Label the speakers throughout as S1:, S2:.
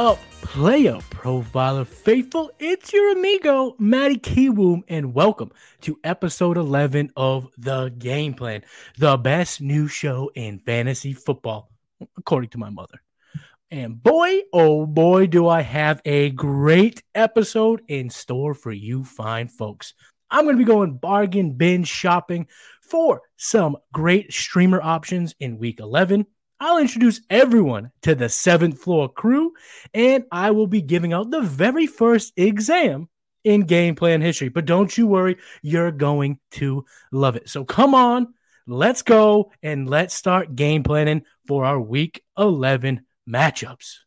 S1: Up, player profiler faithful? It's your amigo, Matty Kiwoom, and welcome to episode 11 of The Game Plan, the best new show in fantasy football, according to my mother. And boy, oh boy, do I have a great episode in store for you fine folks. I'm going to be going bargain bin shopping for some great streamer options in week 11. I'll introduce everyone to the seventh floor crew, and I will be giving out the very first exam in game plan history. But don't you worry, you're going to love it. So come on, let's go and let's start game planning for our week 11 matchups.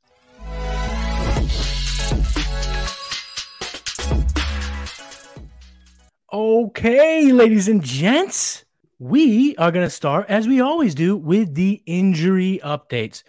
S1: Okay, ladies and gents, we are going to start, as we always do, with the injury updates.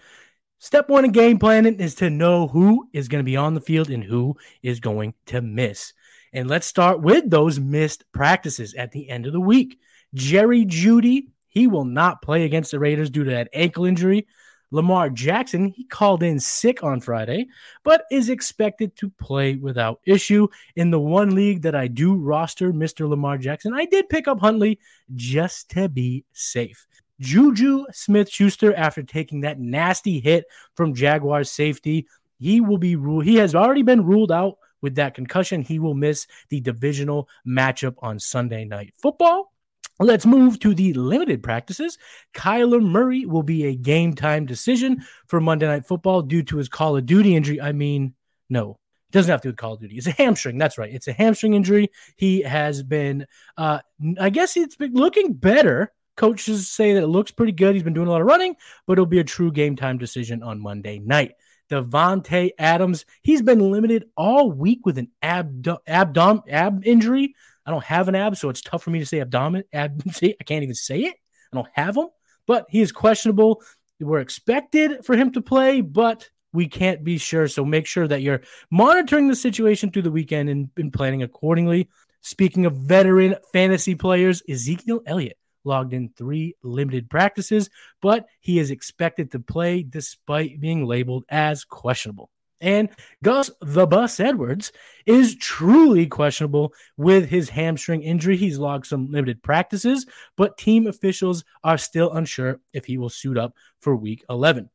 S1: Step one in game planning is to know who is going to be on the field and who is going to miss. And let's start with those missed practices at the end of the week. Jerry Jeudy, he will not play against the Raiders due to that ankle injury. Lamar Jackson, he called in sick on Friday, but is expected to play without issue. In the one league that I do roster Mr. Lamar Jackson, I did pick up Huntley just to be safe. Juju Smith Schuster, after taking that nasty hit from Jaguars safety, he will be ruled. He has already been ruled out with that concussion. He will miss the divisional matchup on Sunday night football. Let's move to the limited practices. Kyler Murray will be a game time decision for Monday Night Football due to his Call of Duty injury. I mean, no, it doesn't have to do with Call of Duty. It's a hamstring. That's right. It's a hamstring injury. He has been, uh, I guess it's been looking better. Coaches say that it looks pretty good. He's been doing a lot of running, but it'll be a true game time decision on Monday night. Davante Adams, he's been limited all week with an abdo- abdom ab injury. I don't have an ab, so it's tough for me to say abdomen. Ab, see, I can't even say it. I don't have them, but he is questionable. We're expected for him to play, but we can't be sure. So make sure that you're monitoring the situation through the weekend and, and planning accordingly. Speaking of veteran fantasy players, Ezekiel Elliott logged in three limited practices, but he is expected to play despite being labeled as questionable. And Gus the Bus Edwards is truly questionable with his hamstring injury. He's logged some limited practices, but team officials are still unsure if he will suit up for week 11.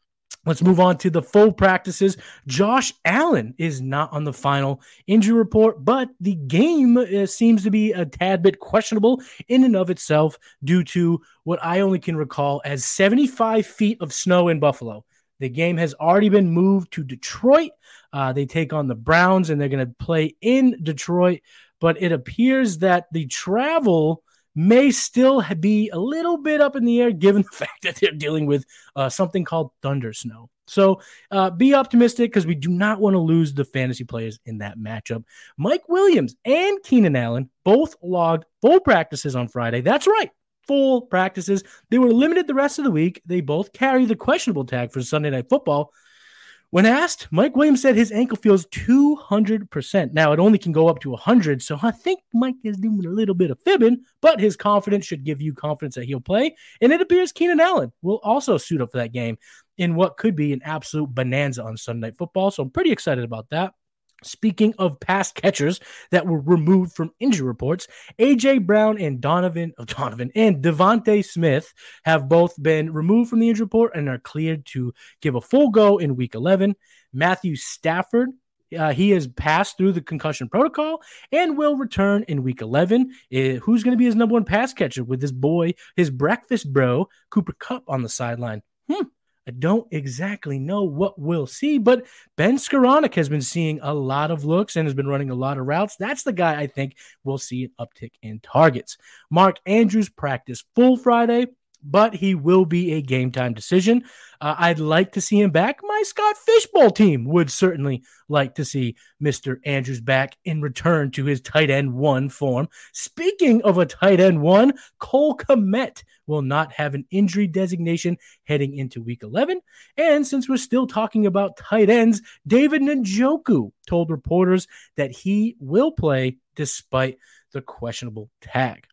S1: Let's move on to the full practices. Josh Allen is not on the final injury report, but the game uh, seems to be a tad bit questionable in and of itself due to what I only can recall as 75 feet of snow in Buffalo. The game has already been moved to Detroit. Uh, they take on the Browns and they're going to play in Detroit. But it appears that the travel may still be a little bit up in the air given the fact that they're dealing with uh, something called thunder snow. So uh, be optimistic because we do not want to lose the fantasy players in that matchup. Mike Williams and Keenan Allen both logged full practices on Friday. That's right full practices. They were limited the rest of the week. They both carry the questionable tag for Sunday Night Football. When asked, Mike Williams said his ankle feels 200%. Now, it only can go up to 100, so I think Mike is doing a little bit of fibbing, but his confidence should give you confidence that he'll play. And it appears Keenan Allen will also suit up for that game in what could be an absolute bonanza on Sunday Night Football. So I'm pretty excited about that. Speaking of past catchers that were removed from injury reports, AJ Brown and Donovan, oh, Donovan and DeVonta Smith have both been removed from the injury report and are cleared to give a full go in Week 11. Matthew Stafford Uh, he has passed through the concussion protocol and will return in week 11. Uh, who's going to be his number one pass catcher with his boy, his breakfast bro, Cooper Kupp on the sideline? Hmm. I don't exactly know what we'll see, but Ben Skowronek has been seeing a lot of looks and has been running a lot of routes. That's the guy I think will see an uptick in targets. Mark Andrews practiced full Friday but he will be a game time decision. Uh, I'd like to see him back. My Scott Fishbowl team would certainly like to see Mr. Andrews back in return to his tight end one form. Speaking of a tight end one, Cole Kmet will not have an injury designation heading into week 11. And since we're still talking about tight ends, David Njoku told reporters that he will play despite the questionable tag.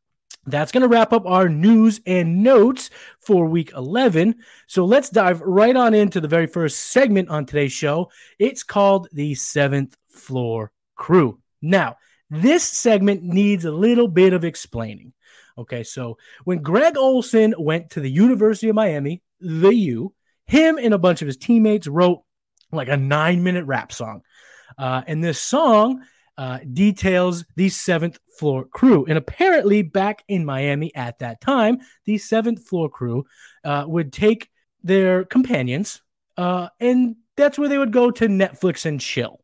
S1: That's going to wrap up our news and notes for week 11. So let's dive right on into the very first segment on today's show. It's called the seventh floor crew. Now, this segment needs a little bit of explaining. Okay, so when Greg Olsen went to the University of Miami, the U, him and a bunch of his teammates wrote like a nine minute rap song. Uh, and this song uh, details the seventh floor crew. And apparently, back in Miami at that time, the seventh floor crew uh, would take their companions, uh, and that's where they would go to Netflix and chill.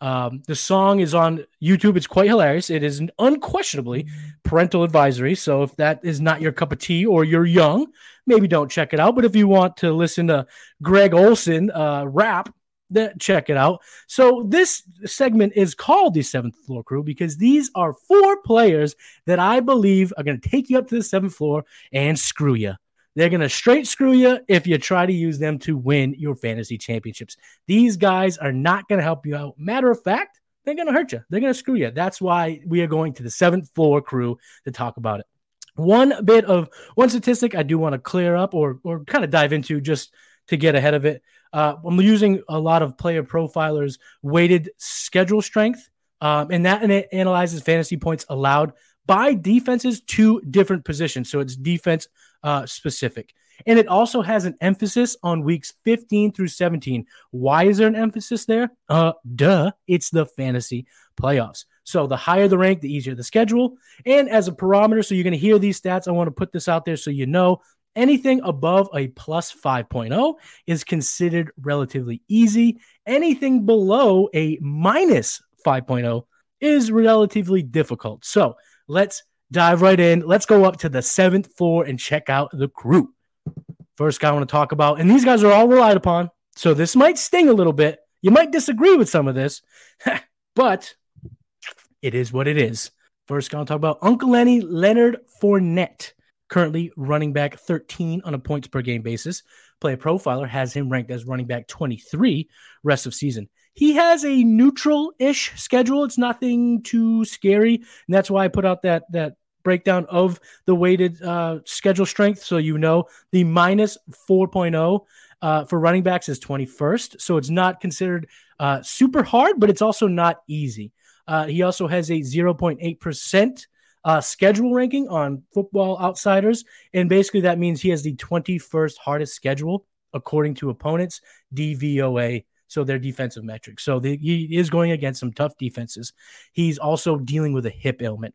S1: Um, the song is on YouTube. It's quite hilarious. It is unquestionably parental advisory. So if that is not your cup of tea or you're young, maybe don't check it out. But if you want to listen to Greg Olsen uh, rap, that check it out. So this segment is called the seventh floor crew because these are four players that I believe are going to take you up to the seventh floor and screw you. They're going to straight screw you if you try to use them to win your fantasy championships. These guys are not going to help you out. Matter of fact, they're going to hurt you. They're going to screw you. That's why we are going to the seventh floor crew to talk about it. One bit of one statistic I do want to clear up or or kind of dive into just to get ahead of it. Uh, I'm using a lot of player profilers weighted schedule strength, um, and that analyzes fantasy points allowed by defenses to different positions. So it's defense uh, specific. And it also has an emphasis on weeks 15 through 17. Why is there an emphasis there? Uh, duh, it's the fantasy playoffs. So the higher the rank, the easier the schedule. And as a parameter, so you're going to hear these stats. I want to put this out there so you know Anything above a plus 5.0 is considered relatively easy. Anything below a minus 5.0 is relatively difficult. So let's dive right in. Let's go up to the seventh floor and check out the crew. First guy I want to talk about, and these guys are all relied upon. So this might sting a little bit. You might disagree with some of this, but it is what it is. First guy I want to talk about Uncle Lenny Leonard Fournette currently running back 13 on a points per game basis. Player Profiler has him ranked as running back 23 rest of season. He has a neutral ish schedule. It's nothing too scary. And that's why I put out that, that breakdown of the weighted uh, schedule strength. So you know the minus 4.0 uh, for running backs is 21st. So it's not considered uh, super hard, but it's also not easy. Uh, he also has a 0.8% uh, schedule ranking on Football Outsiders, and basically that means he has the 21st hardest schedule according to opponents DVOA. So their defensive metrics. So the, he is going against some tough defenses. He's also dealing with a hip ailment.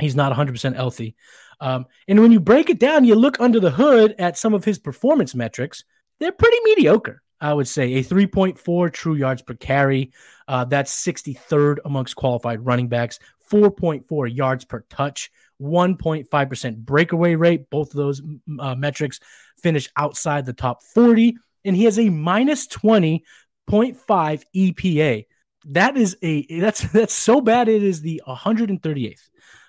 S1: He's not 100% healthy. Um, and when you break it down, you look under the hood at some of his performance metrics. They're pretty mediocre. I would say a 3.4 true yards per carry. Uh, that's 63rd amongst qualified running backs. 4.4 yards per touch, 1.5% breakaway rate. Both of those uh, metrics finish outside the top 40. And he has a minus 20.5 EPA. That is a that's that's so bad it is the 138th.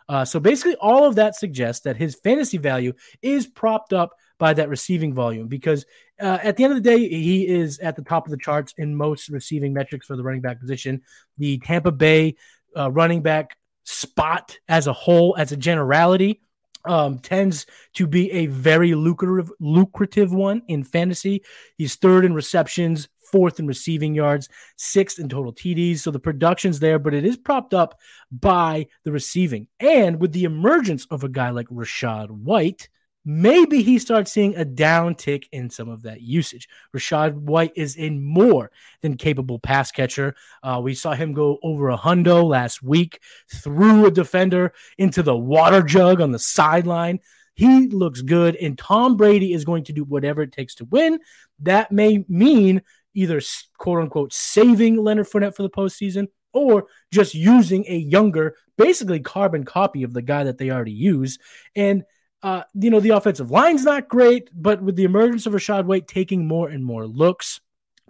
S1: Uh, so basically, all of that suggests that his fantasy value is propped up by that receiving volume because uh, at the end of the day, he is at the top of the charts in most receiving metrics for the running back position. The Tampa Bay uh, running back spot as a whole, as a generality, um, tends to be a very lucrative lucrative one in fantasy. He's third in receptions, fourth in receiving yards, sixth in total TDs. So the production's there, but it is propped up by the receiving. And with the emergence of a guy like Rachaad White, maybe he starts seeing a downtick in some of that usage. Rachaad White is a more than capable pass catcher. Uh, we saw him go over a hundo last week, through a defender into the water jug on the sideline. He looks good, and Tom Brady is going to do whatever it takes to win. That may mean either quote unquote saving Leonard Fournette for the postseason or just using a younger, basically carbon copy of the guy that they already use. And uh, you know, the offensive line's not great, but with the emergence of Rachaad White taking more and more looks,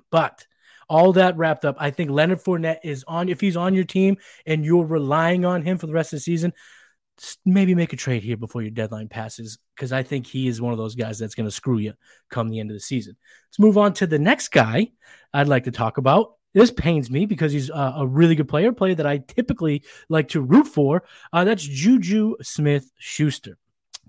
S1: but all that wrapped up, I think Leonard Fournette is on. If he's on your team and you're relying on him for the rest of the season, maybe make a trade here before your deadline passes because I think he is one of those guys that's going to screw you come the end of the season. Let's move on to the next guy I'd like to talk about. This pains me because he's uh, a really good player, player that I typically like to root for. Uh, that's Juju Smith Schuster.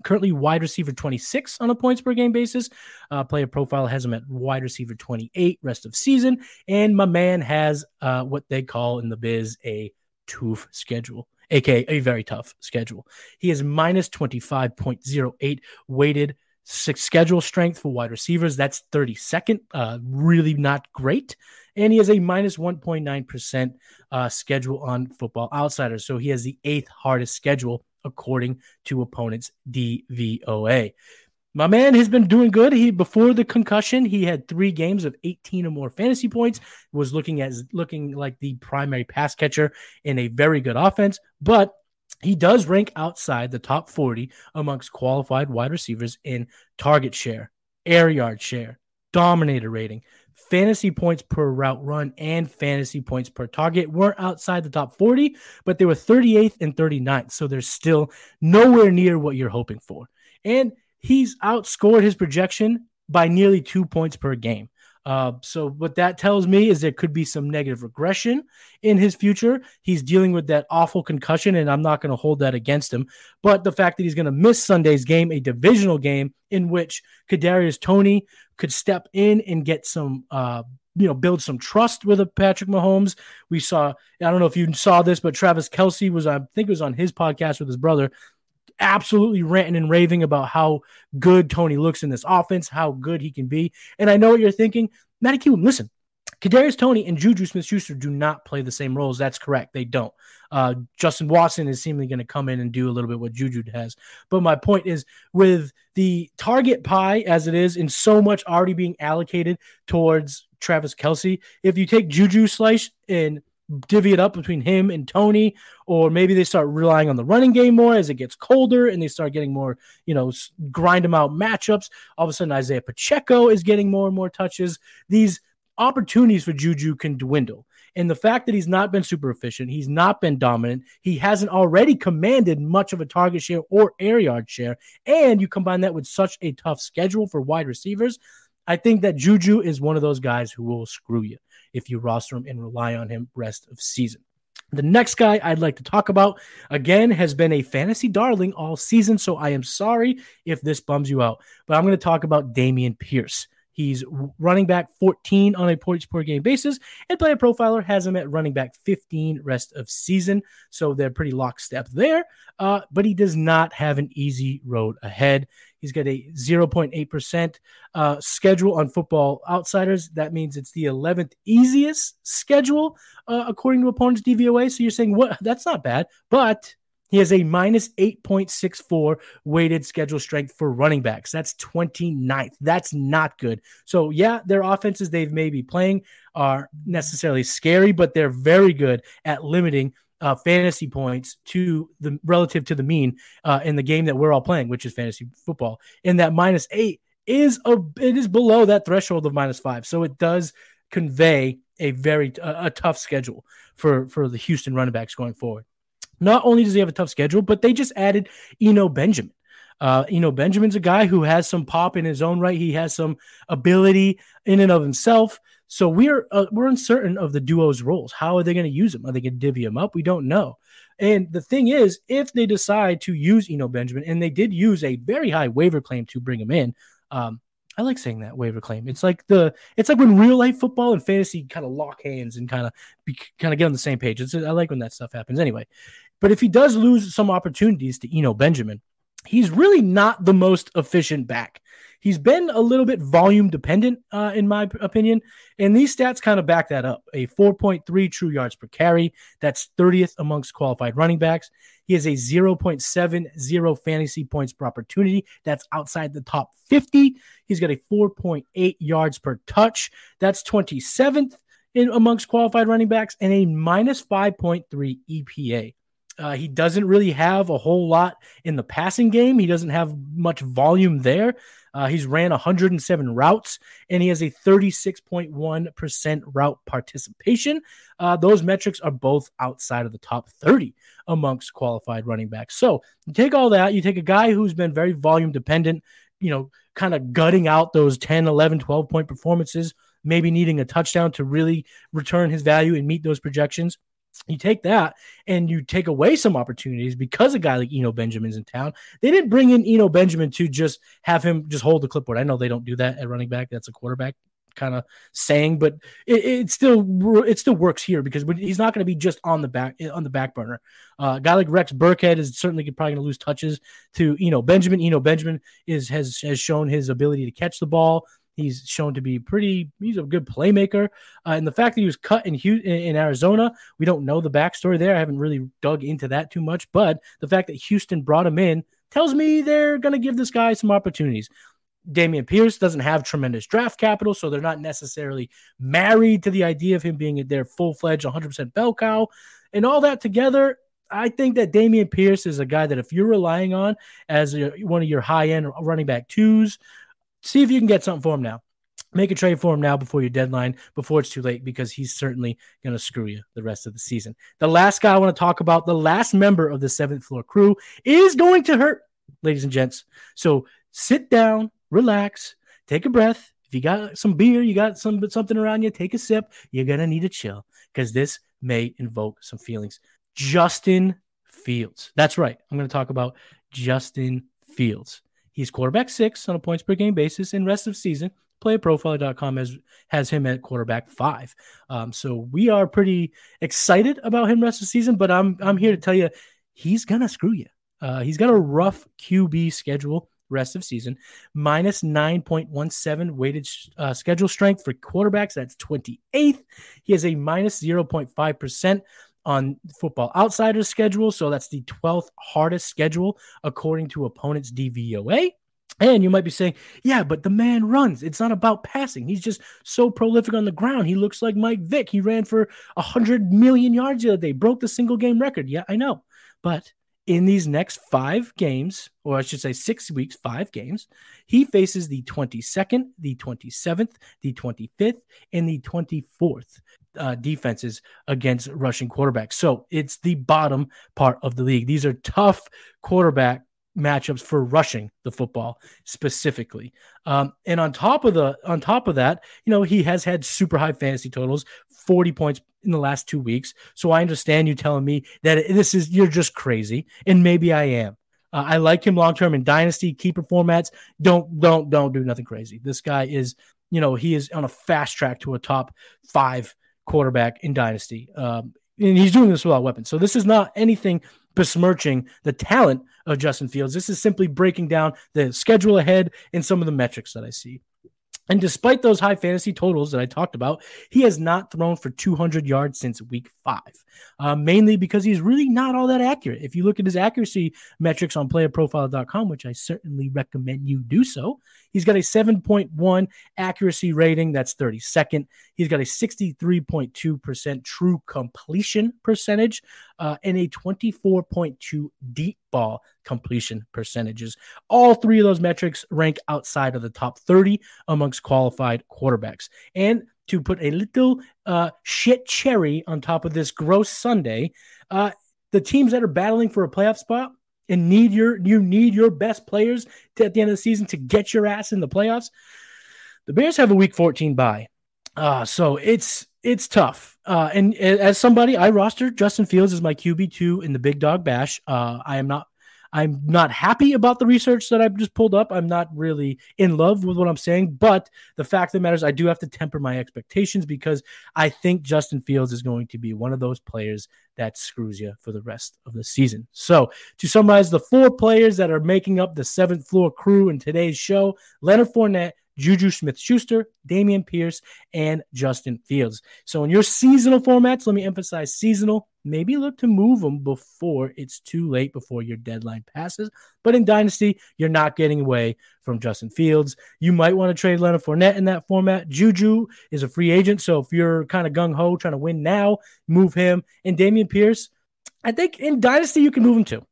S1: Currently wide receiver 26 on a points per game basis. Uh, player profile has him at wide receiver 28 rest of season. And my man has uh, what they call in the biz a tooth schedule aka a very tough schedule. He is minus 25.08 weighted six schedule strength for wide receivers. That's 32nd, uh, really not great. And he has a minus 1.9% uh, schedule on football outsiders. So he has the eighth hardest schedule according to opponents DVOA. My man has been doing good. He before the concussion, he had three games of 18 or more fantasy points. Was looking as looking like the primary pass catcher in a very good offense, but he does rank outside the top 40 amongst qualified wide receivers in target share, air yard share, dominator rating, fantasy points per route run, and fantasy points per target. weren't outside the top 40, but they were 38th and 39th. So they're still nowhere near what you're hoping for. And he's outscored his projection by nearly two points per game. Uh, so what that tells me is there could be some negative regression in his future. He's dealing with that awful concussion, and I'm not going to hold that against him. But the fact that he's going to miss Sunday's game, a divisional game in which Kadarius Toney could step in and get some, uh, you know, build some trust with a Patrick Mahomes. We saw, I don't know if you saw this, but Travis Kelce was, I think it was on his podcast with his brother, absolutely ranting and raving about how good Toney looks in this offense, how good he can be. And I know what you're thinking. Matty Cube, listen, Kadarius Toney and Juju Smith Schuster do not play the same roles. That's correct. They don't. Uh, Justin Watson is seemingly going to come in and do a little bit what Juju has. But my point is with the target pie as it is, and so much already being allocated towards Travis Kelce, if you take Juju slice and divvy it up between him and Toney, or maybe they start relying on the running game more as it gets colder and they start getting more, you know, grind them out matchups. All of a sudden, Isaiah Pacheco is getting more and more touches. These opportunities for Juju can dwindle. And the fact that he's not been super efficient, he's not been dominant, he hasn't already commanded much of a target share or air yard share, and you combine that with such a tough schedule for wide receivers, I think that Juju is one of those guys who will screw you if you roster him and rely on him rest of season. The next guy I'd like to talk about again has been a fantasy darling all season, so I am sorry if this bums you out, but I'm going to talk about Dameon Pierce. He's running back 14 on a points per game basis, and Player Profiler has him at running back 15 rest of season. So they're pretty lockstep there. Uh, but he does not have an easy road ahead. He's got a 0.8% uh, schedule on Football Outsiders. That means it's the 11th easiest schedule uh, according to opponents DVOA. So you're saying what? That's not bad, but he has a minus 8.64 weighted schedule strength for running backs. That's 29th. That's not good. So, yeah, their offenses they've maybe playing are necessarily scary, but they're very good at limiting uh, fantasy points to the relative to the mean uh, in the game that we're all playing, which is fantasy football. And that minus eight is a it is below that threshold of minus five, so it does convey a very a, a tough schedule for for the Houston running backs going forward. Not only does he have a tough schedule, but they just added Eno Benjamin. Uh, you know, Benjamin's a guy who has some pop in his own right. He has some ability in and of himself. So we're uh, we're uncertain of the duo's roles. How are they going to use him? Are they going to divvy him up? We don't know. And the thing is, if they decide to use Eno Benjamin, and they did use a very high waiver claim to bring him in, um, I like saying that waiver claim. It's like the it's like when real life football and fantasy kind of lock hands and kind of kind of get on the same page. It's, I like when that stuff happens anyway. But if he does lose some opportunities to Eno Benjamin, he's really not the most efficient back. He's been a little bit volume dependent, uh, in my opinion, and these stats kind of back that up. A 4.3 true yards per carry, that's 30th amongst qualified running backs. He has a 0.70 fantasy points per opportunity, that's outside the top 50. He's got a 4.8 yards per touch, that's 27th in amongst qualified running backs, and a minus 5.3 EPA. Uh, he doesn't really have a whole lot in the passing game. He doesn't have much volume there. Uh, he's ran 107 routes and he has a 36.1% route participation. Uh, those metrics are both outside of the top 30 amongst qualified running backs. So you take all that, you take a guy who's been very volume dependent, you know, kind of gutting out those 10, 11, 12 point performances, maybe needing a touchdown to really return his value and meet those projections you take that and you take away some opportunities because a guy like Eno Benjamin's in town. They didn't bring in Eno Benjamin to just have him just hold the clipboard. I know they don't do that at running back. That's a quarterback kind of saying, but it, it, still it still works here because he's not going to be just on the back on the back burner. Uh, a guy like Rex Burkhead is certainly probably going to lose touches to Eno Benjamin. Eno Benjamin is has has shown his ability to catch the ball. He's shown to be pretty. He's a good playmaker, uh, and the fact that he was cut in Houston, in Arizona, we don't know the backstory there. I haven't really dug into that too much, but the fact that Houston brought him in tells me they're going to give this guy some opportunities. Dameon Pierce doesn't have tremendous draft capital, so they're not necessarily married to the idea of him being their full fledged 100% bell cow. And all that together, I think that Dameon Pierce is a guy that if you're relying on as a, one of your high end running back twos, see if you can get something for him now. Make a trade for him now before your deadline, before it's too late, because he's certainly going to screw you the rest of the season. The last guy I want to talk about, the last member of the seventh floor crew, is going to hurt, ladies and gents. So sit down, relax, take a breath. If you got some beer, you got some something around you, take a sip. You're gonna need to chill because this may invoke some feelings. Justin Fields. That's right. I'm going to talk about Justin Fields. He's quarterback six on a points per game basis in rest of season. PlayerProfiler.com has has him at quarterback five. Um, so we are pretty excited about him rest of season. But I'm I'm here to tell you he's gonna screw you. Uh, he's got a rough QB schedule rest of season, minus 9.17 weighted uh, schedule strength for quarterbacks. That's 28th. He has a minus 0.5% on Football Outsiders schedule. So that's the 12th hardest schedule according to opponents DVOA. And you might be saying, yeah, but the man runs. It's not about passing. He's just so prolific on the ground. He looks like Mike Vick. He ran for 100 million yards the other day, broke the single game record. Yeah, I know. But in these next five games, or I should say six weeks, five games, he faces the 22nd, the 27th, the 25th, and the 24th uh, defenses against rushing quarterbacks. So it's the bottom part of the league. These are tough quarterback matchups for rushing the football specifically. Um, and on top of the on top of that, you know, he has had super high fantasy totals, 40 points in the last two weeks. So I understand you telling me that this is you're just crazy, and maybe I am. Uh, I like him long term in dynasty keeper formats. Don't don't don't do nothing crazy. This guy is, you know, he is on a fast track to a top five quarterback in Dynasty. Um, and he's doing this without weapons. So this is not anything besmirching the talent of Justin Fields. This is simply breaking down the schedule ahead and some of the metrics that I see. And despite those high fantasy totals that I talked about, he has not thrown for 200 yards since week five, uh, mainly because he's really not all that accurate. If you look at his accuracy metrics on playerprofile.com, which I certainly recommend you do so, he's got a 7.1 accuracy rating. That's 32nd. He's got a 63.2% true completion percentage uh, and a 24.2 deep ball completion percentages. All three of those metrics rank outside of the top 30 amongst qualified quarterbacks. And to put a little uh, shit cherry on top of this gross Sunday, uh, the teams that are battling for a playoff spot and need your you need your best players to, at the end of the season to get your ass in the playoffs. The Bears have a Week 14 bye, uh, so it's it's tough. Uh, and as somebody, I roster Justin Fields as my QB two in the Big Dog Bash. Uh, I am not I'm not happy about the research that I've just pulled up. I'm not really in love with what I'm saying, but the fact that matters, I do have to temper my expectations because I think Justin Fields is going to be one of those players that screws you for the rest of the season. So, to summarize the four players that are making up the seventh floor crew in today's show Leonard Fournette, Juju Smith Schuster, Dameon Pierce, and Justin Fields. So, in your seasonal formats, let me emphasize seasonal. Maybe look to move them before it's too late, before your deadline passes. But in Dynasty, you're not getting away from Justin Fields. You might want to trade Leonard Fournette in that format. Juju is a free agent. So, if you're kind of gung ho trying to win now, move him. And Dameon Pierce, I think in Dynasty, you can move him too.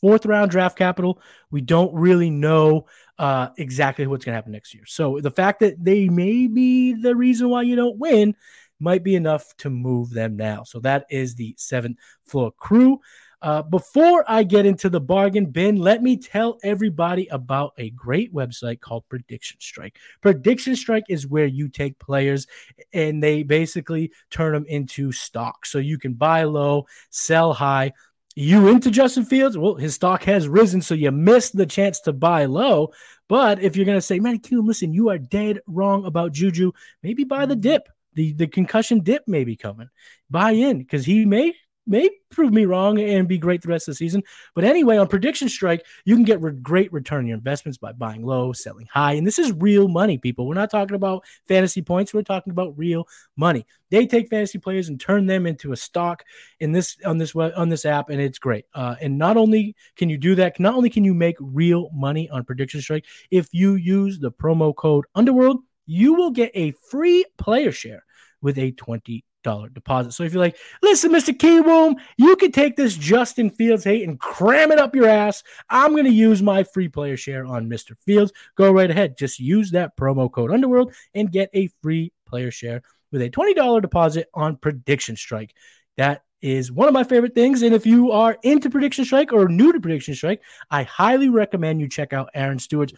S1: Fourth round draft capital. We don't really know uh, exactly what's going to happen next year. So the fact that they may be the reason why you don't win might be enough to move them now. So that is the seventh floor crew. Uh, before I get into the bargain bin, let me tell everybody about a great website called Prediction Strike. Prediction Strike is where you take players and they basically turn them into stock. So you can buy low, sell high you into Justin Fields? Well, his stock has risen, so you missed the chance to buy low. But if you're going to say, Matty Q, listen, you are dead wrong about Juju, maybe buy the mm-hmm. dip. The, the concussion dip may be coming. Buy in because he may may prove me wrong and be great the rest of the season. But anyway, on Prediction Strike, you can get re- great return on your investments by buying low, selling high. And this is real money, people. We're not talking about fantasy points. We're talking about real money. They take fantasy players and turn them into a stock in this on this on this app, and it's great. Uh, and not only can you do that, not only can you make real money on Prediction Strike, if you use the promo code Underworld, you will get a free player share with a 20 dollar deposit. So if you're like, listen, Mr. Keyboom, you can take this Justin Fields hate and cram it up your ass. I'm to use my free player share on Mr. Fields. Go right ahead. Just use that promo code Underworld and get a free player share with a $20 deposit on Prediction Strike. That is one of my favorite things. And if you are into Prediction Strike or new to Prediction Strike, I highly recommend you check out Aaron Stewart's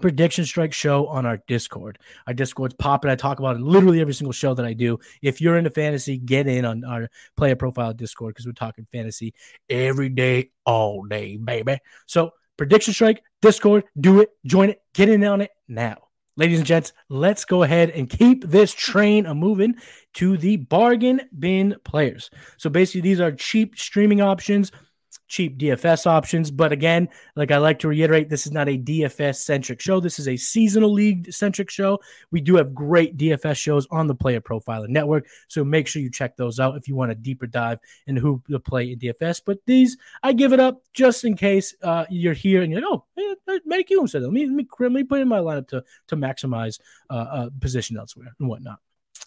S1: prediction strike show on our discord. Our discord's popping i talk about it literally every single show that i do. If you're into fantasy get in on our player profile discord because we're talking fantasy every day all day baby. So prediction strike discord do it join it get in on it now. Ladies and gents let's go ahead and keep this train a moving to the bargain bin players. So basically these are cheap streaming options cheap DFS options. But again, like I like to reiterate, this is not a DFS centric show. This is a seasonal league centric show. We do have great DFS shows on the Player Profiler Network. So make sure you check those out if you want a deeper dive into who to play in DFS. But these, I give it up just in case uh, you're here and you're like, oh, eh, make you said, let me, let me, let me put in my lineup to, to maximize uh, uh, position elsewhere and whatnot.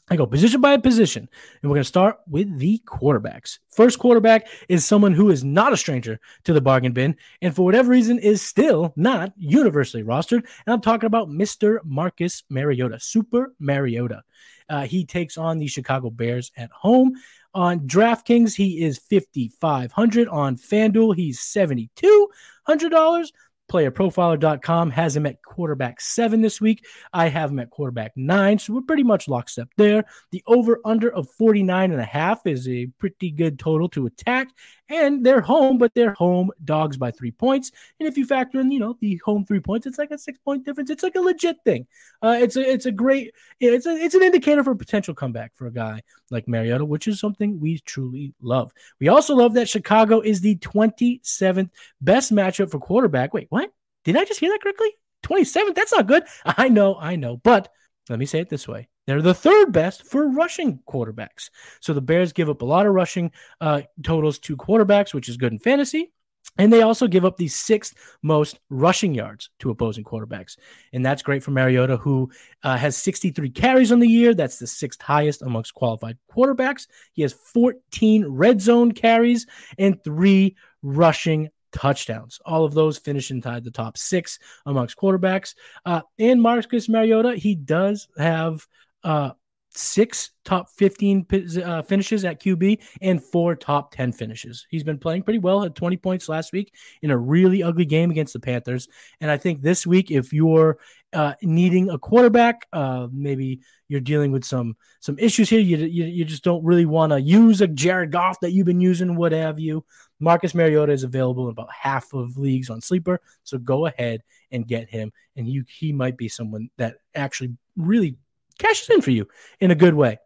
S1: I go position by position, and we're going to start with the quarterbacks. First quarterback is someone who is not a stranger to the bargain bin, and for whatever reason is still not universally rostered. And I'm talking about Mr. Marcus Mariota, Super Mariota. Uh, he takes on the Chicago Bears at home. On DraftKings, he is 5,500. On FanDuel, he's $7,200 playerprofiler.com has him at quarterback seven this week. I have him at quarterback nine. So we're pretty much lockstep there. The over under of 49 and a half is a pretty good total to attack and they're home, but they're home dogs by three points. And if you factor in, you know, the home three points, it's like a six point difference. It's like a legit thing. Uh, it's a it's a great it's a it's an indicator for potential comeback for a guy like Mariota, which is something we truly love. We also love that Chicago is the 27th best matchup for quarterback. Wait, what? Did I just hear that correctly? 27th? That's not good. I know, I know, but let me say it this way they're the third best for rushing quarterbacks. So the Bears give up a lot of rushing uh, totals to quarterbacks, which is good in fantasy. And they also give up the sixth most rushing yards to opposing quarterbacks. And that's great for Mariota, who uh, has 63 carries on the year. That's the sixth highest amongst qualified quarterbacks. He has 14 red zone carries and three rushing touchdowns. All of those finish inside the top six amongst quarterbacks. Uh, and Marcus Mariota, he does have uh, six top 15 uh, finishes at QB and four top 10 finishes. He's been playing pretty well at 20 points last week in a really ugly game against the Panthers. And I think this week, if you're uh, needing a quarterback. Uh, maybe you're dealing with some some issues here. You, you, you just don't really want to use a Jared Goff that you've been using, what have you. Marcus Mariota is available in about half of leagues on Sleeper, so go ahead and get him. And you he might be someone that actually really cashes in for you in a good way.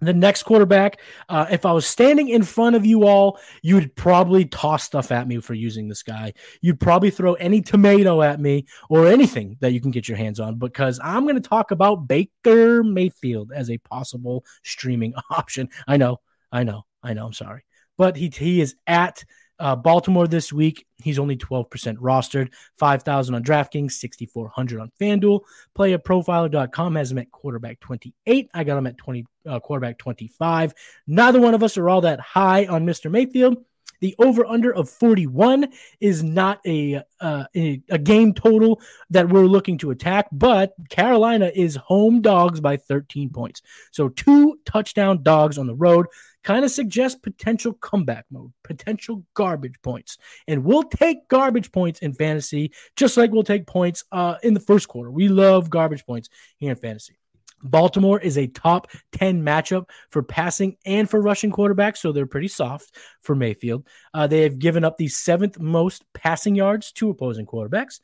S1: The next quarterback, uh, if I was standing in front of you all, you would probably toss stuff at me for using this guy. You'd probably throw any tomato at me or anything that you can get your hands on because I'm going to talk about Baker Mayfield as a possible streaming option. I know, I know, I know. I'm sorry. But he, he is at uh, Baltimore this week, he's only 12% rostered, 5,000 on DraftKings, 6,400 on FanDuel. PlayerProfiler.com has him at quarterback 28. I got him at 20, uh, quarterback 25. Neither one of us are all that high on Mr. Mayfield. The over under of 41 is not a, uh, a, a game total that we're looking to attack, but Carolina is home dogs by 13 points. So two touchdown dogs on the road kind of suggests potential comeback mode, potential garbage points. And we'll take garbage points in fantasy, just like we'll take points uh, in the first quarter. We love garbage points here in fantasy. Baltimore is a top 10 matchup for passing and for rushing quarterbacks, so they're pretty soft for Mayfield. Uh, they have given up the seventh most passing yards to opposing quarterbacks.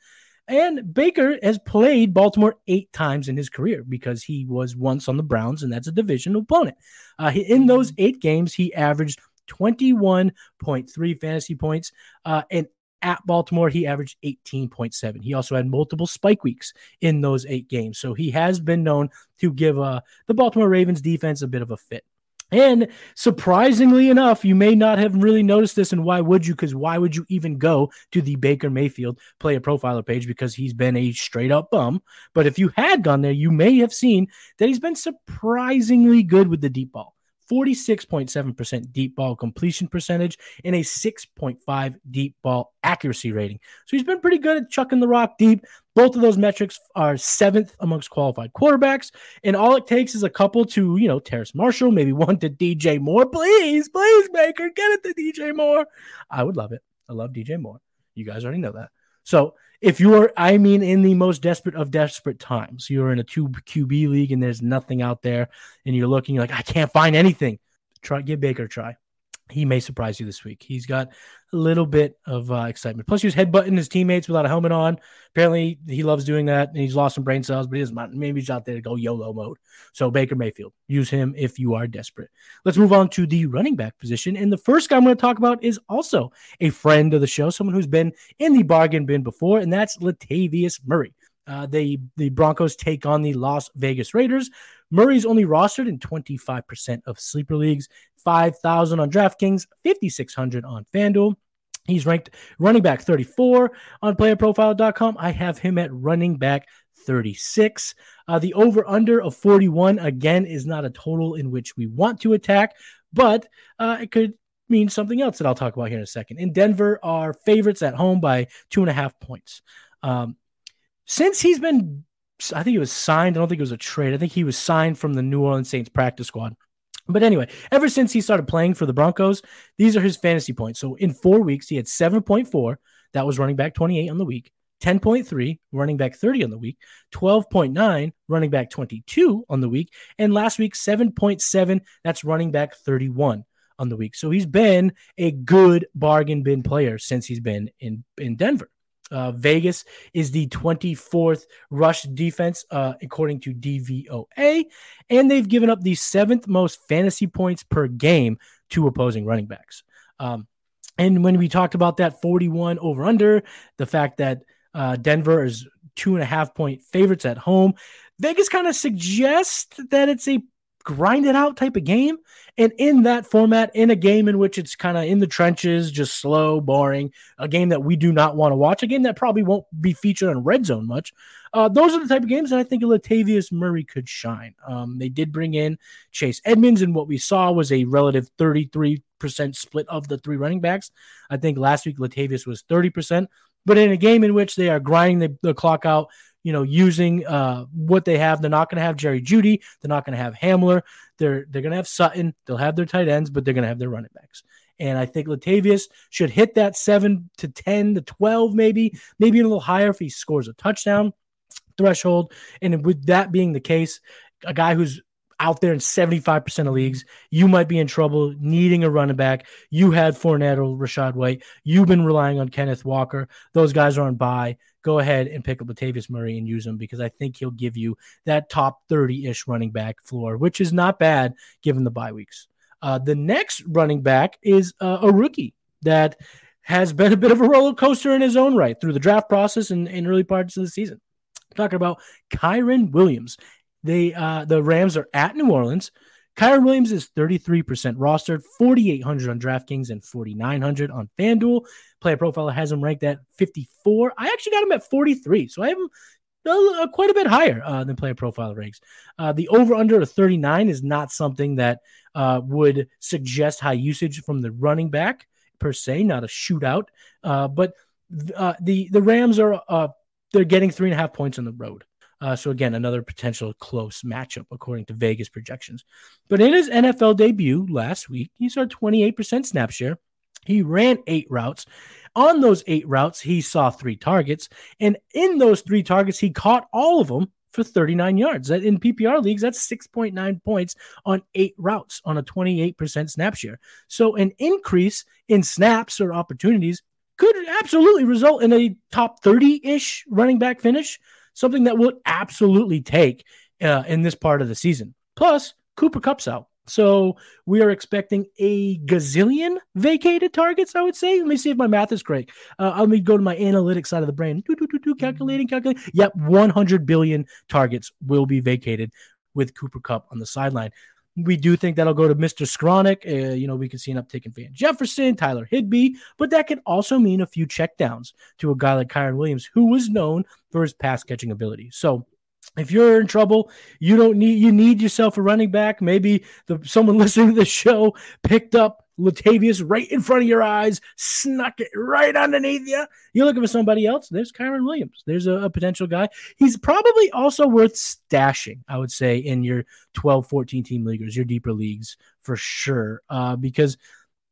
S1: And Baker has played Baltimore eight times in his career because he was once on the Browns, and that's a division opponent. Uh, in those eight games, he averaged 21.3 fantasy points. Uh, and at Baltimore, he averaged 18.7. He also had multiple spike weeks in those eight games. So he has been known to give uh, the Baltimore Ravens defense a bit of a fit. And surprisingly enough, you may not have really noticed this. And why would you? Because why would you even go to the Baker Mayfield player profiler page? Because he's been a straight up bum. But if you had gone there, you may have seen that he's been surprisingly good with the deep ball. 46.7% deep ball completion percentage and a 6.5 deep ball accuracy rating. So he's been pretty good at chucking the rock deep. Both of those metrics are seventh amongst qualified quarterbacks. And all it takes is a couple to, you know, Terrace Marshall, maybe one to DJ Moore. Please, please, Baker, get it to DJ Moore. I would love it. I love DJ Moore. You guys already know that. So if you're, I mean, in the most desperate of desperate times, you're in a two QB league and there's nothing out there and you're looking you're like, I can't find anything. Try, give Baker a try he may surprise you this week. He's got a little bit of uh, excitement. Plus, he was headbutting his teammates without a helmet on. Apparently, he loves doing that, and he's lost some brain cells, but he doesn't. Maybe he's out there to go YOLO mode. So Baker Mayfield, use him if you are desperate. Let's move on to the running back position, and the first guy I'm going to talk about is also a friend of the show, someone who's been in the bargain bin before, and that's Latavius Murray. Uh, the Broncos take on the Las Vegas Raiders. Murray's only rostered in 25% of sleeper leagues, 5,000 on DraftKings, 5,600 on FanDuel. He's ranked running back 34 on playerprofile.com. I have him at running back 36. Uh, the over under of 41, again, is not a total in which we want to attack, but uh, it could mean something else that I'll talk about here in a second. In Denver, are favorites at home by two and a half points. Um, since he's been, I think he was signed. I don't think it was a trade. I think he was signed from the New Orleans Saints practice squad. But anyway, ever since he started playing for the Broncos, these are his fantasy points. So in four weeks, he had 7.4. That was running back 28 on the week. 10.3 running back 30 on the week, 12.9 running back 22 on the week, and last week 7.7 that's running back 31 on the week. So he's been a good bargain bin player since he's been in in Denver. Uh, Vegas is the 24th rush defense, uh, according to DVOA, and they've given up the seventh most fantasy points per game to opposing running backs. Um, and when we talked about that 41 over under, the fact that uh, Denver is two and a half point favorites at home, Vegas kind of suggests that it's a grind it out type of game. And in that format, in a game in which it's kind of in the trenches, just slow, boring, a game that we do not want to watch, a game that probably won't be featured on Red Zone much. Uh, those are the type of games that I think Latavius Murray could shine. Um, they did bring in Chase Edmonds, and what we saw was a relative 33% split of the three running backs. I think last week Latavius was 30%. But in a game in which they are grinding the, the clock out, you know, using uh, what they have. They're not going to have Jerry Jeudy. They're not going to have Hamler. They're they're going to have Sutton. They'll have their tight ends, but they're going to have their running backs. And I think Latavius should hit that seven to ten to twelve, maybe maybe a little higher if he scores a touchdown. threshold. And with that being the case, a guy who's out there in 75% of leagues, you might be in trouble needing a running back. You had Fournette or Rachaad White. You've been relying on Kenneth Walker. Those guys are on bye. Go ahead and pick up Latavius Murray and use him because I think he'll give you that top 30 ish running back floor, which is not bad given the bye weeks. Uh, the next running back is uh, a rookie that has been a bit of a roller coaster in his own right through the draft process and in early parts of the season. I'm talking about Kyren Williams. They uh, the Rams are at New Orleans. Kyren Williams is 33% rostered, 4,800 on DraftKings and 4,900 on FanDuel. Player profile has him ranked at 54. I actually got him at 43, so I have him uh, quite a bit higher uh, than player profile ranks. Uh, the over under of 39 is not something that uh, would suggest high usage from the running back per se, not a shootout. Uh, but uh, the the Rams are they're getting three and a half points on the road. Uh, so again, another potential close matchup according to Vegas projections. But in his NFL debut last week, he saw 28% snap share. He ran eight routes. On those eight routes, he saw three targets. And in those three targets, he caught all of them for 39 yards. That in PPR leagues, that's 6.9 points on eight routes on a 28% snap share. So an increase in snaps or opportunities could absolutely result in a top 30 ish running back finish something that we'll absolutely take uh, in this part of the season. Plus, Cooper Kupp's out. So we are expecting a gazillion vacated targets, I would say. Let me see if my math is correct. Uh, let me go to my analytics side of the brain. Do, do, do, do, calculating, calculating. Yep, 100 billion targets will be vacated with Cooper Kupp on the sideline. We do think that'll go to Mr. Skowronek. Uh, you know, we could see an uptick in Van Jefferson, Tyler Higbee, but that could also mean a few checkdowns to a guy like Kyren Williams, who was known for his pass catching ability. So if you're in trouble, you don't need you need yourself a running back. Maybe the someone listening to the show picked up Latavius right in front of your eyes, snuck it right underneath you. You're looking for somebody else. There's Kyren Williams. There's a, a, potential guy. He's probably also worth stashing, I would say, in your 12, 14 team leaguers, your deeper leagues for sure. Uh, because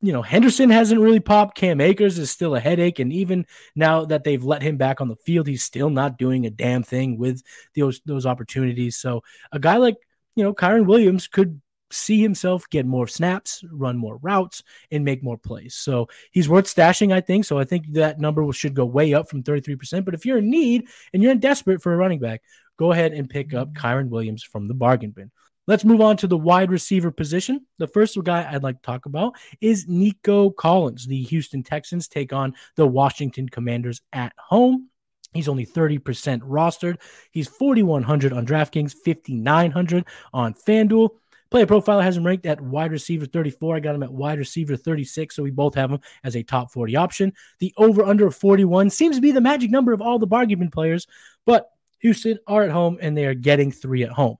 S1: you know, Henderson hasn't really popped. Cam Akers is still a headache. And even now that they've let him back on the field, he's still not doing a damn thing with those those opportunities. So a guy like, you know, Kyren Williams could see himself get more snaps, run more routes, and make more plays. So he's worth stashing, I think. So I think that number should go way up from 33%. But if you're in need and you're in desperate for a running back, go ahead and pick up mm-hmm. Kyren Williams from the bargain bin. Let's move on to the wide receiver position. The first guy I'd like to talk about is Nico Collins. The Houston Texans take on the Washington Commanders at home. He's only 30% rostered. He's 4,100 on DraftKings, 5,900 on FanDuel. Player profile has him ranked at wide receiver 34. I got him at wide receiver 36, so we both have him as a top 40 option. The over under 41 seems to be the magic number of all the bargain players, but Houston are at home and they are getting three at home.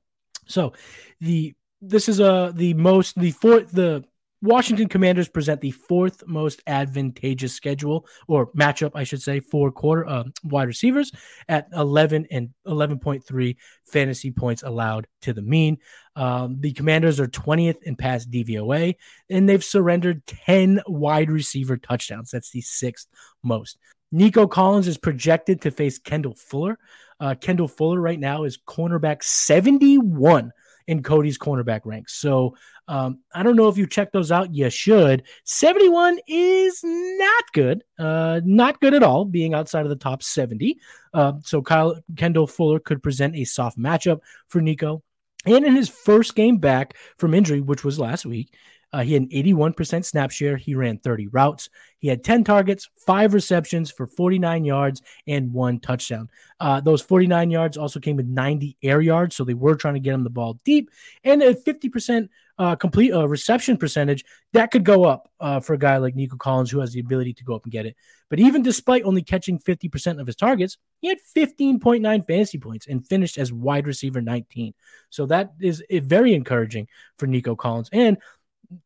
S1: So the this is uh, the most the fourth the Washington Commanders present the fourth most advantageous schedule or matchup, I should say, for quarter uh, wide receivers at 11 and 11.3 fantasy points allowed to the mean. Um, the Commanders are 20th in pass DVOA, and they've surrendered 10 wide receiver touchdowns. That's the sixth most. Nico Collins is projected to face Kendall Fuller. Uh, Kendall Fuller right now is cornerback 71 in Cody's cornerback ranks. So um, I don't know if you check those out. You should. 71 is not good. Uh, not good at all, being outside of the top 70. Uh, so Kyle Kendall Fuller could present a soft matchup for Nico. And in his first game back from injury, which was last week, uh, he had an 81% snap share. He ran 30 routes. He had 10 targets, five receptions for 49 yards, and one touchdown. Uh, those 49 yards also came with 90 air yards, so they were trying to get him the ball deep. And a 50% uh, complete uh, reception percentage, that could go up uh, for a guy like Nico Collins, who has the ability to go up and get it. But even despite only catching 50% of his targets, he had 15.9 fantasy points and finished as wide receiver 19. So that is very encouraging for Nico Collins. And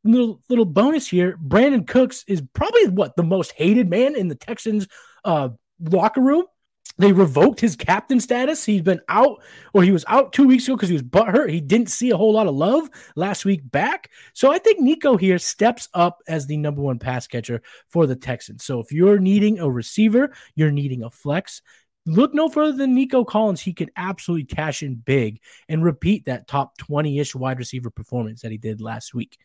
S1: little little bonus here Brandin Cooks is probably what the most hated man in the texans uh locker room they revoked his captain status. He's been out, or he was out two weeks ago because he was butt hurt. He didn't see a whole lot of love last week back. So I think Nico here steps up as the number one pass catcher for the Texans. So if you're needing a receiver, you're needing a flex, look no further than Nico Collins. He could absolutely cash in big and repeat that top 20 ish wide receiver performance that he did last week.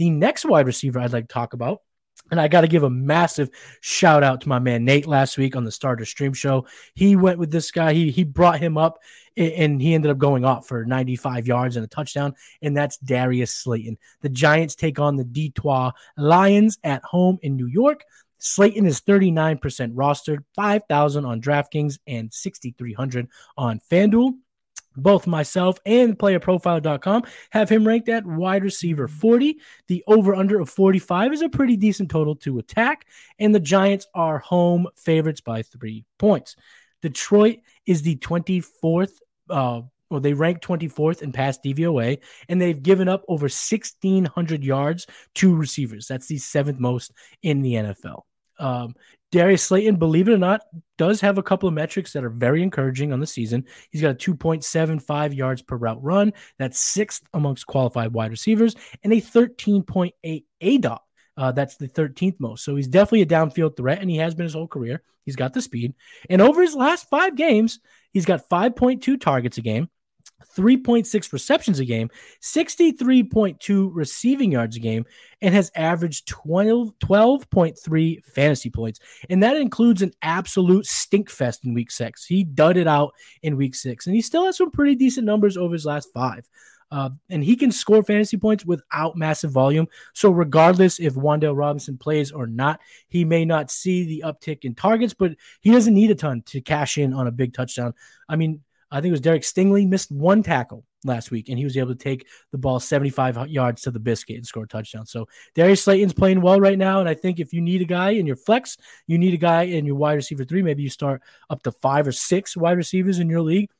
S1: The next wide receiver I'd like to talk about and I got to give a massive shout out to my man Nate last week on the Starter Stream Show. He went with this guy. He he brought him up, and he ended up going off for 95 yards and a touchdown. And that's Darius Slayton. The Giants take on the Detroit Lions at home in New York. Slayton is 39% rostered, 5,000 on DraftKings, and 6,300 on FanDuel both myself and playerprofiler.com have him ranked at wide receiver 40. The over under of 45 is a pretty decent total to attack, and the Giants are home favorites by three points. Detroit is the 24th, uh, well, they rank 24th in pass DVOA, and they've given up over 1,600 yards to receivers. That's the seventh most in the NFL. Um, Darius Slayton, believe it or not, does have a couple of metrics that are very encouraging on the season. He's got a 2.75 yards per route run. That's sixth amongst qualified wide receivers, and a 13.8 ADOT. Uh, that's the 13th most. So he's definitely a downfield threat, and he has been his whole career. He's got the speed. And over his last five games, he's got 5.2 targets a game, 3.6 receptions a game, 63.2 receiving yards a game, and has averaged 12, 12.3 fantasy points. And that includes an absolute stink fest in week six. He dudded out in week six, and he still has some pretty decent numbers over his last five. Uh, and he can score fantasy points without massive volume. So, regardless if Wan'Dale Robinson plays or not, he may not see the uptick in targets, but he doesn't need a ton to cash in on a big touchdown. I mean, I think it was Derek Stingley missed one tackle last week, and he was able to take the ball 75 yards to the biscuit and score a touchdown. So Darius Slayton's playing well right now, and I think if you need a guy in your flex, you need a guy in your wide receiver three. Maybe you start up to five or six wide receivers in your league.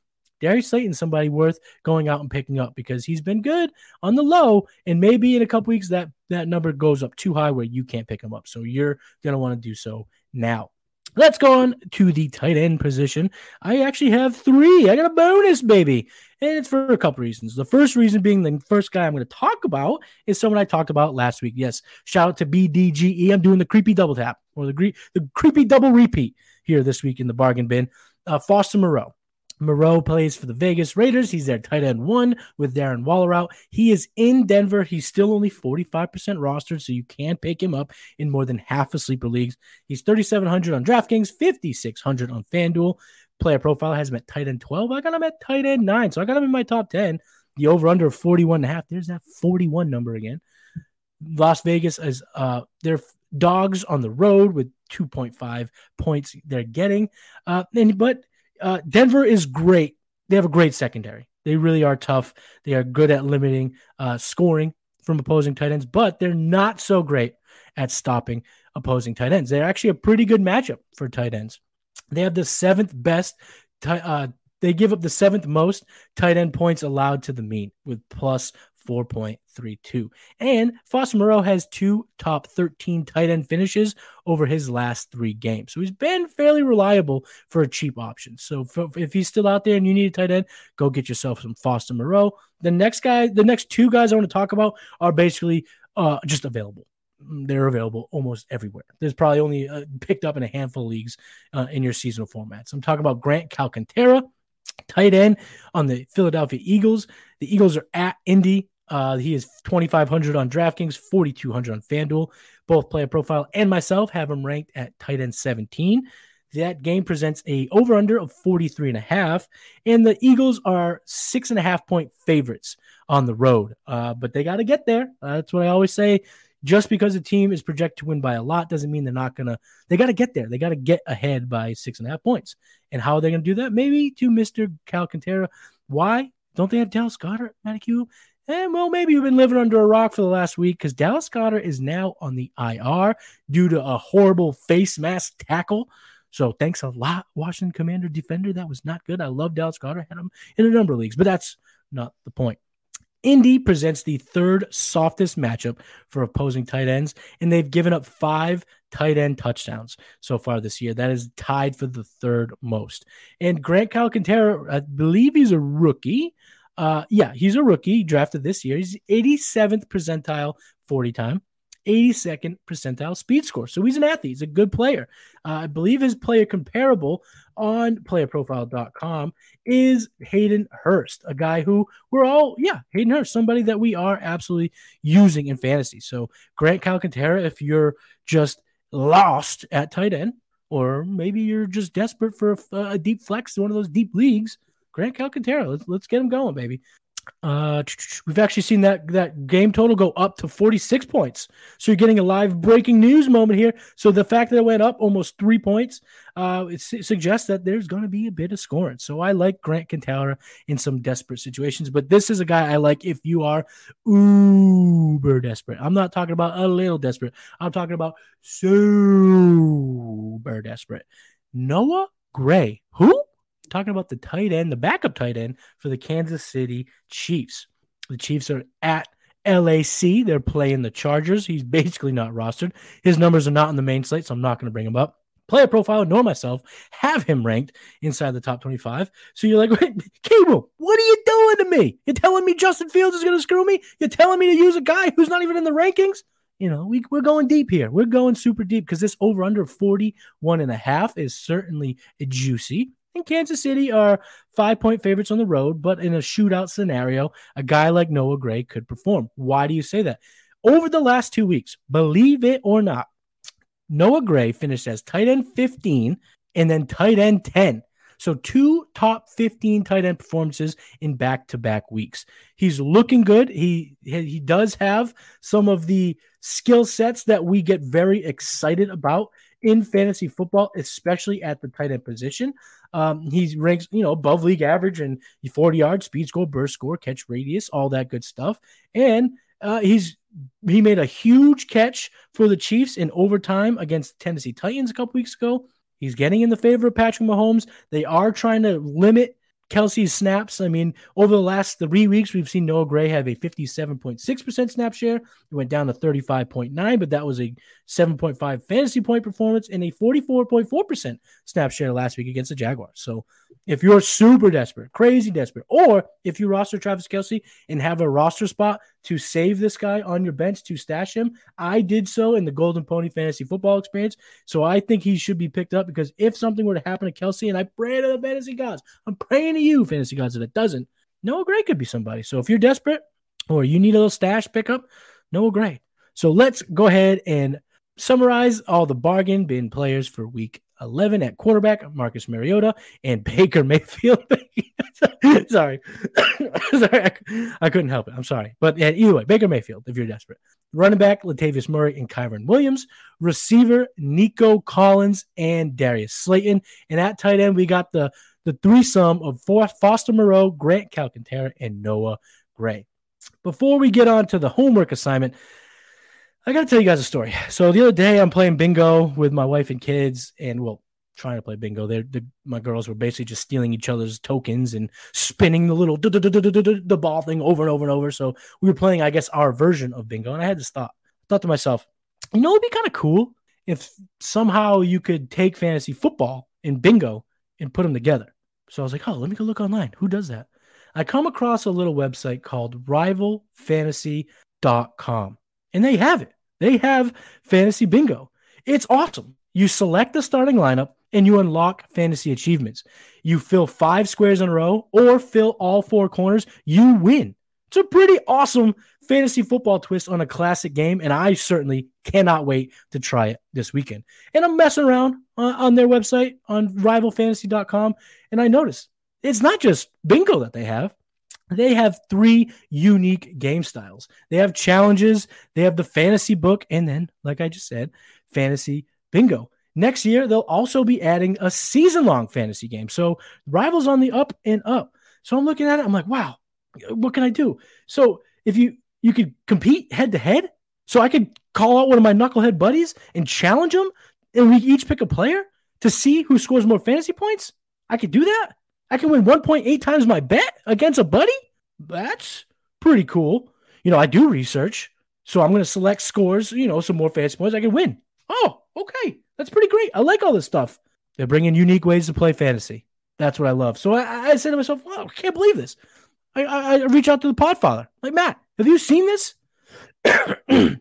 S1: Darius Slayton's somebody worth going out and picking up because he's been good on the low, and maybe in a couple weeks that that number goes up too high where you can't pick him up. So you're gonna want to do so now. Let's go on to the tight end position. I actually have three. I got a bonus, baby. And it's for a couple reasons. The first reason being the first guy I'm going to talk about is someone I talked about last week. Yes, shout out to BDGE. I'm doing the creepy double tap or the, the creepy double repeat here this week in the bargain bin. Uh, Foster Moreau. Moreau plays for the Vegas Raiders. He's their tight end one with Darren Waller out. He is in Denver. He's still only 45% rostered, so you can pick him up in more than half of sleeper leagues. He's 3,700 on DraftKings, 5,600 on FanDuel. Player profile has him at tight end 12. I got him at tight end 9, so I got him in my top 10. The over under 41 and a half. There's that 41 number again. Las Vegas is uh they're dogs on the road with 2.5 points they're getting. Uh and but uh, Denver is great. They have a great secondary. They really are tough. They are good at limiting uh, scoring from opposing tight ends, but they're not so great at stopping opposing tight ends. They're actually a pretty good matchup for tight ends. They have the seventh best. uh, they give up the seventh most tight end points allowed to the mean with plus 4.32. And Foster Moreau has two top 13 tight end finishes over his last three games. So he's been fairly reliable for a cheap option. So if he's still out there and you need a tight end, go get yourself some Foster Moreau. The next guy, the next two guys I want to talk about are basically uh, just available they're available almost everywhere. There's probably only uh, picked up in a handful of leagues uh, in your seasonal formats. I'm talking about Grant Calcaterra, tight end on the Philadelphia Eagles. The Eagles are at Indy. Uh, he is 2,500 on DraftKings, 4,200 on FanDuel. Both player profile and myself have him ranked at tight end 17. That game presents a over under of 43 and a half, and the Eagles are six and a half point favorites on the road. Uh, but they got to get there. Uh, that's what I always say. Just because a team is projected to win by a lot doesn't mean they're not gonna. They got to get there. They got to get ahead by six and a half points. And how are they gonna do that? Maybe to Mister Calcaterra. Why don't they have Dallas Goedert, Manicue? Eh, and well, maybe you've been living under a rock for the last week because Dallas Goedert is now on the IR due to a horrible face mask tackle. So thanks a lot, Washington Commander defender. That was not good. I love Dallas Goedert. Had him in a number of leagues, but that's not the point. Indy presents the third softest matchup for opposing tight ends, and they've given up five tight end touchdowns so far this year. That is tied for the third most. And Grant Calcaterra, I believe he's a rookie. Uh, yeah, he's a rookie drafted this year. He's 87th percentile 40 time, 82nd percentile speed score. So he's an athlete. He's a good player. Uh, I believe his player comparable on playerprofile.com is Hayden Hurst, a guy who we're all, yeah, Hayden Hurst, somebody that we are absolutely using in fantasy. So Grant Calcaterra, if you're just lost at tight end, or maybe you're just desperate for a, a deep flex in one of those deep leagues, Grant Calcaterra, let's let's get him going, baby. Uh, we've actually seen that that game total go up to 46 points. So you're getting a live breaking news moment here. So the fact that it went up almost three points, uh, it, suggests that there's going to be a bit of scoring. So I like Grant Calcaterra in some desperate situations, but this is a guy I like if you are uber desperate. I'm not talking about a little desperate. I'm talking about super desperate. Noah Gray, who? Talking about the tight end, the backup tight end for the Kansas City Chiefs. The Chiefs are at LAC. They're playing the Chargers. He's basically not rostered. His numbers are not on the main slate, so I'm not going to bring him up. Player profile, nor myself have him ranked inside the top 25. So you're like, Cable, what are you doing to me? You're telling me Justin Fields is going to screw me? You're telling me to use a guy who's not even in the rankings? you know, we, we're going deep here. We're going super deep because this over under 41 and a half is certainly juicy and Kansas City are five point favorites on the road, but in a shootout scenario, a guy like Noah Gray could perform. Why do you say that? Over the last two weeks, believe it or not, Noah Gray finished as tight end 15 and then tight end 10. So two top 15 tight end performances in back-to-back weeks. He's looking good. He he does have some of the skill sets that we get very excited about in fantasy football, especially at the tight end position. Um, he ranks, you know, above league average and 40 yards, speed score, burst score, catch radius, all that good stuff. And uh, he's he made a huge catch for the Chiefs in overtime against the Tennessee Titans a couple weeks ago. He's getting in the favor of Patrick Mahomes. They are trying to limit Kelce's snaps. I mean, over the last three weeks, we've seen Noah Gray have a 57.6% snap share. It went down to 35.9, but that was a 7.5 fantasy point performance and a 44.4% snap share last week against the Jaguars. So if you're super desperate, crazy desperate, or if you roster Travis Kelce and have a roster spot to save this guy on your bench to stash him, I did so in the Golden Pony Fantasy Football experience. So I think he should be picked up because if something were to happen to Kelce, and I pray to the fantasy gods, I'm praying to you, fantasy gods, that it doesn't, Noah Gray could be somebody. So if you're desperate or you need a little stash pickup, Noah Gray. So let's go ahead and summarize all the bargain bin players for week 11 at quarterback, Marcus Mariota and Baker Mayfield. sorry. sorry. I, couldn't help it. I'm sorry. But either way, Baker Mayfield, if you're desperate. Running back, Latavius Murray and Kyren Williams. Receiver, Nico Collins and Darius Slayton. And at tight end, we got the, the threesome of Foster Moreau, Grant Calcaterra, and Noah Gray. Before we get on to the homework assignment, I got to tell you guys a story. So the other day, I'm playing bingo with my wife and kids, and well, trying to play bingo. They're, the, my girls were basically just stealing each other's tokens and spinning the little the ball thing over and over and over. So we were playing, I guess, our version of bingo, and I had this thought. Thought to myself, you know, it'd be kind of cool if somehow you could take fantasy football and bingo and put them together. So I was like, oh, let me go look online. Who does that? I come across a little website called rivalfantasy.com and they have it. They have fantasy bingo. It's awesome. You select the starting lineup and you unlock fantasy achievements. You fill five squares in a row or fill all four corners, you win. It's a pretty awesome fantasy football twist on a classic game, and I certainly cannot wait to try it this weekend. And I'm messing around uh, on their website on rivalfantasy.com, and I noticed it's not just bingo that they have. They have three unique game styles. They have challenges, they have the fantasy book, and then, like I just said, fantasy bingo. Next year, they'll also be adding a season long fantasy game. So, rivals on the up and up. So, I'm looking at it, I'm like, wow, what can I do? So, if you you could compete head to head, so I could call out one of my knucklehead buddies and challenge them, and we each pick a player to see who scores more fantasy points. I could do that. I can win 1.8 times my bet against a buddy. That's pretty cool. You know, I do research, so I'm going to select scores, you know, some more fantasy points. I can win. Oh, okay. That's pretty great. I like all this stuff. They're bringing unique ways to play fantasy. That's what I love. So I, I said to myself, wow, I can't believe this. I, I, I reach out to the podfather. Like, Matt, have you seen this?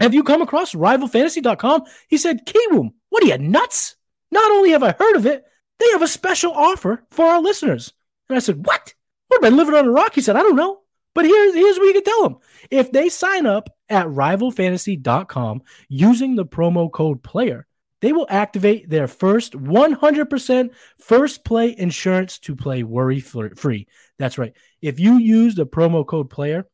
S1: have you come across rivalfantasy.com? He said, Kiwoom, what are you nuts? Not only have I heard of it, they have a special offer for our listeners. And I said, What? Am I living on a rock? He said, I don't know. But here's, here's what you can tell them. If they sign up at rivalfantasy.com using the promo code player, they will activate their first 100% first play insurance to play worry free. That's right. If you use the promo code player,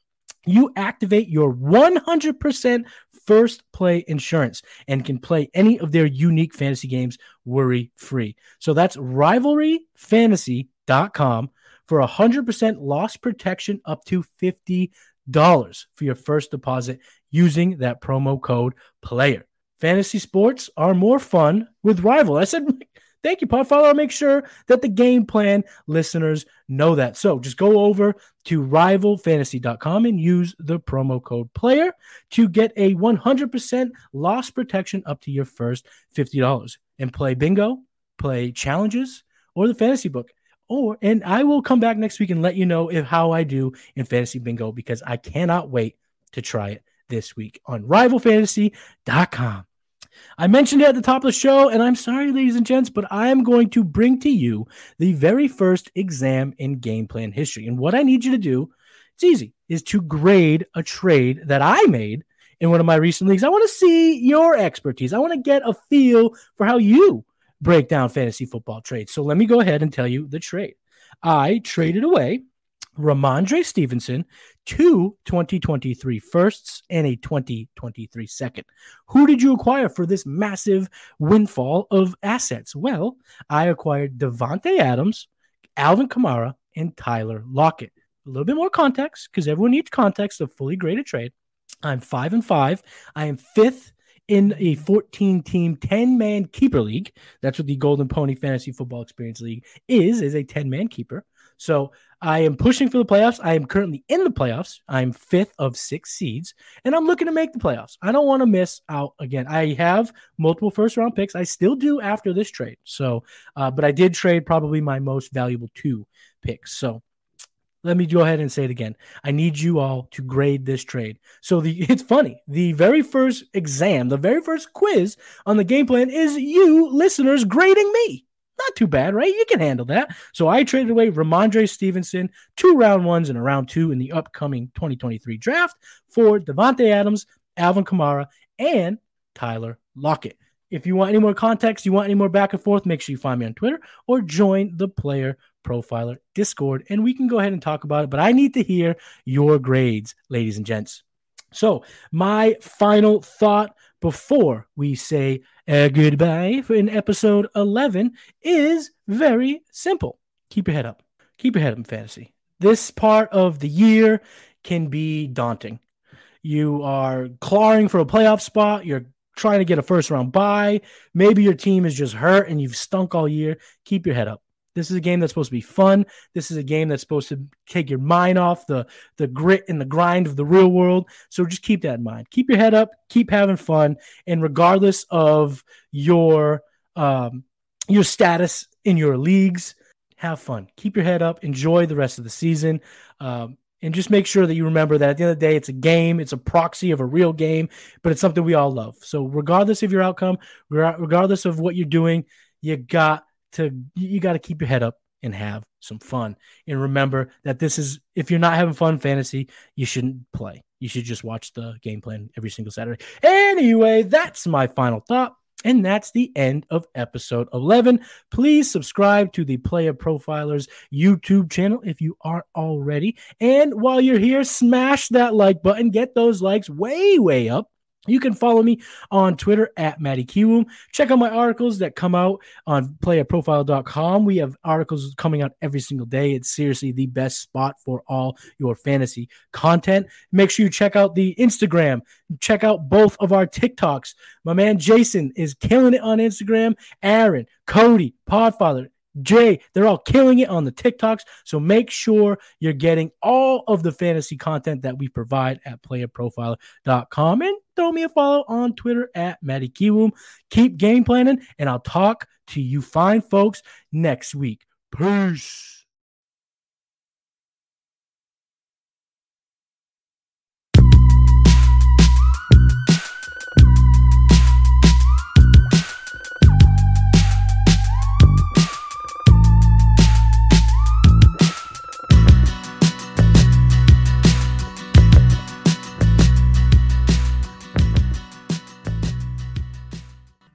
S1: you activate your 100% first play insurance and can play any of their unique fantasy games worry free. So that's rivalryfantasy.com for 100% loss protection up to $50 for your first deposit using that promo code player. Fantasy sports are more fun with Rival. I said, thank you, Podfather. I'll make sure that the game plan listeners know that. So just go over to rivalfantasy.com and use the promo code player to get a 100% loss protection up to your first $50 and play bingo, play challenges, or the fantasy book. Or and I will come back next week and let you know if how I do in fantasy bingo because I cannot wait to try it this week on rivalfantasy.com. I mentioned it at the top of the show, and I'm sorry, ladies and gents, but I am going to bring to you the very first exam in game plan history. And what I need you to do, it's easy, is to grade a trade that I made in one of my recent leagues. I want to see your expertise. I want to get a feel for how you break down fantasy football trades. So let me go ahead and tell you the trade. I traded away Rhamondre Stevenson, two 2023 firsts and a 2023 second. Who did you acquire for this massive windfall of assets? Well, I acquired Davante Adams, Alvin Kamara, and Tyler Lockett. A little bit more context because everyone needs context of fully graded trade. I'm five and five. I am fifth in a 14 team 10 man keeper league. That's what the Golden Pony Fantasy Football Experience League is, is a 10 man keeper. So I am pushing for the playoffs. I am currently in the playoffs. I'm fifth of six seeds, and I'm looking to make the playoffs. I don't want to miss out again. I have multiple first round picks. I still do after this trade. So, uh, but I did trade probably my most valuable two picks. So let me go ahead and say it again. I need you all to grade this trade. So the it's funny. The very first exam, the very first quiz on the game plan is you listeners grading me. Not too bad, right? You can handle that. So I traded away Rhamondre Stevenson, two round ones and a round two in the upcoming 2023 draft for Davante Adams, Alvin Kamara, and Tyler Lockett. If you want any more context, you want any more back and forth, make sure you find me on Twitter or join the player profiler Discord and we can go ahead and talk about it. But I need to hear your grades, ladies and gents. So, my final thought before we say uh, goodbye for in episode 11 is very simple. Keep your head up. Keep your head up in fantasy. This part of the year can be daunting. You are clawing for a playoff spot. You're trying to get a first round bye. Maybe your team is just hurt and you've stunk all year. Keep your head up. This is a game that's supposed to be fun. This is a game that's supposed to take your mind off the the grit and the grind of the real world. So just keep that in mind. Keep your head up. Keep having fun. And regardless of your um, your status in your leagues, have fun. Keep your head up. Enjoy the rest of the season. Um, and just make sure that you remember that at the end of the day, it's a game, it's a proxy of a real game, but it's something we all love. So, regardless of your outcome, regardless of what you're doing, you got to you got to keep your head up and have some fun. And remember that this is if you're not having fun fantasy, you shouldn't play. You should just watch the game plan every single Saturday. Anyway, that's my final thought. And that's the end of episode 11. Please subscribe to the Player Profilers YouTube channel if you aren't already. And while you're here, smash that like button. Get those likes way, way up you can follow me on Twitter at Matty Kiwoom. Check out my articles that come out on playerprofile.com. We have articles coming out every single day. It's seriously the best spot for all your fantasy content. Make sure you check out the Instagram. Check out both of our TikToks. My man Jason is killing it on Instagram. Aaron, Cody, Podfather, Jay, they're all killing it on the TikToks. So make sure you're getting all of the fantasy content that we provide at playerprofiler.com and throw me a follow on Twitter at Matty Kiwoom. Keep game planning, and I'll talk to you fine folks next week. Peace.